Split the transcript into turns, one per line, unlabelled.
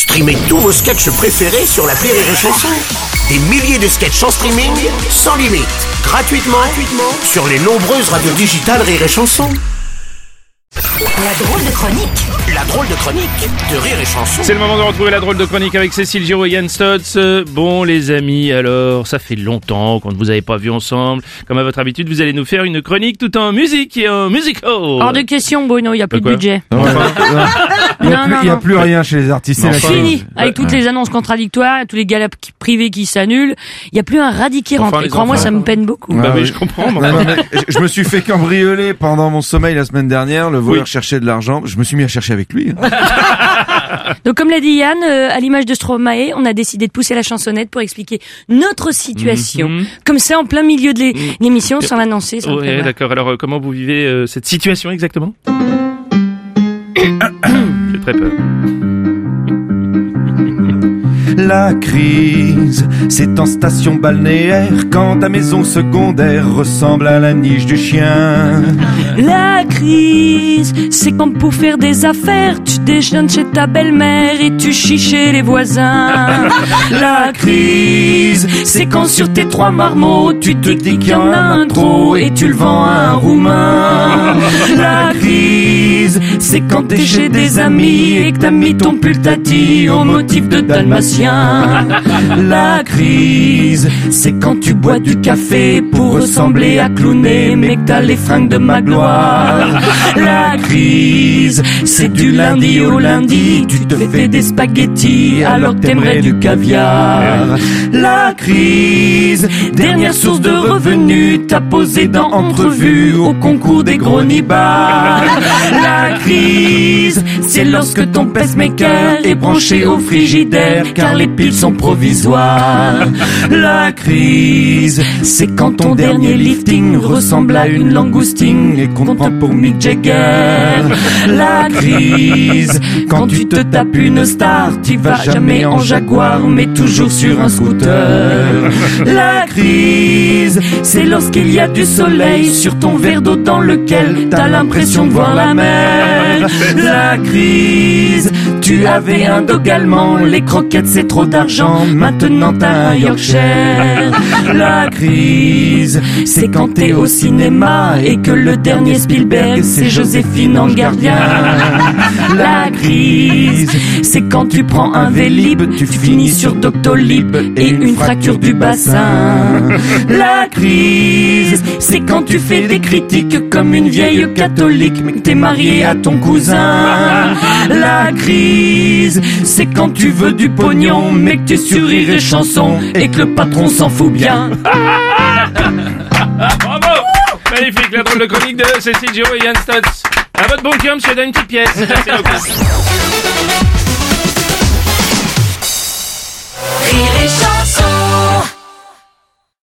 Streamez tous vos sketchs préférés sur la Rire et Chanson. Des milliers de sketchs en streaming, sans limite, gratuitement, gratuitement sur les nombreuses radios digitales Rire et Chanson.
La drôle de chronique
La drôle de chronique de Rire et Chanson.
C'est le moment de retrouver la drôle de chronique avec Cécile Giraud et Yann Stotz. Bon les amis, alors ça fait longtemps qu'on ne vous avait pas vu ensemble. Comme à votre habitude, vous allez nous faire une chronique tout en musique et en musical.
Hors de question, Bruno, il n'y a plus de budget.
Il n'y a,
Non,
plus-
non,
a
non.
plus rien chez les artistes. c'est.
Fini, avec toutes les annonces contradictoires, tous les galas privés qui s'annulent. Il n'y a plus un radis qui
Enfin,
rentre. crois-moi, ça me peine beaucoup.
Bah
Ah
oui,
oui.
je comprends.
je- me suis fait cambrioler pendant mon sommeil la semaine dernière. Le voleur cherchait de l'argent. Je me suis mis à chercher avec lui.
Donc, comme l'a dit Yann, euh, à l'image de Stromae, on a décidé de pousser la chansonnette pour expliquer notre situation.
Mhm.
Comme ça, en plein milieu de l'é- l'émission, sans l'annoncer, sans prévoir.
d'accord. Alors euh, comment vous vivez euh, cette situation exactement? Très peur.
La crise, c'est en station balnéaire quand ta maison secondaire ressemble à la niche du chien.
La crise, c'est quand pour faire des affaires, tu déjeunes chez ta belle-mère et tu chies chez les voisins. La crise, c'est quand sur tes trois marmots, tu te dis qu'il y en a un trop et tu le vends à un roumain. La crise, c'est quand t'es chez des amis et que t'as mis ton pultati au motif de dalmatien. La crise, c'est quand tu bois du café pour ressembler à Clooney, mais t'as les fringues de Magloire. La crise, c'est du lundi au lundi, tu te fais des spaghettis alors que t'aimerais du caviar. La crise, dernière source de revenus, t'as posé dans entrevue au concours des gros nibards. La crise, c'est lorsque ton pacemaker est branché au frigidaire car les piles sont provisoires. La crise, c'est quand ton dernier lifting ressemble à une langoustine et qu'on prend pour Mick Jagger. La crise, quand tu te tapes une star, tu vas jamais en Jaguar mais toujours sur un scooter. La crise, c'est lorsqu'il y a du soleil sur ton verre d'eau dans lequel t'as l'impression de voir la mer. La crise, tu avais un dog allemand, les croquettes c'est trop d'argent, maintenant t'as un Yorkshire. La crise, c'est quand t'es au cinéma et que le dernier Spielberg c'est Joséphine en gardien. La crise, c'est quand tu prends un Vélib, tu finis sur Doctolib et une fracture du bassin. La crise, c'est quand tu fais des critiques comme une vieille catholique, mais que t'es marié à ton cousin. La crise, c'est quand tu veux du pognon, mais que tu sur rire et chanson et que le patron s'en fout bien.
Magnifique, la drôle de chronique de Cécile Giraud et Yann Stotz. À votre bon cœur, monsieur, donne une petite pièce. Merci beaucoup.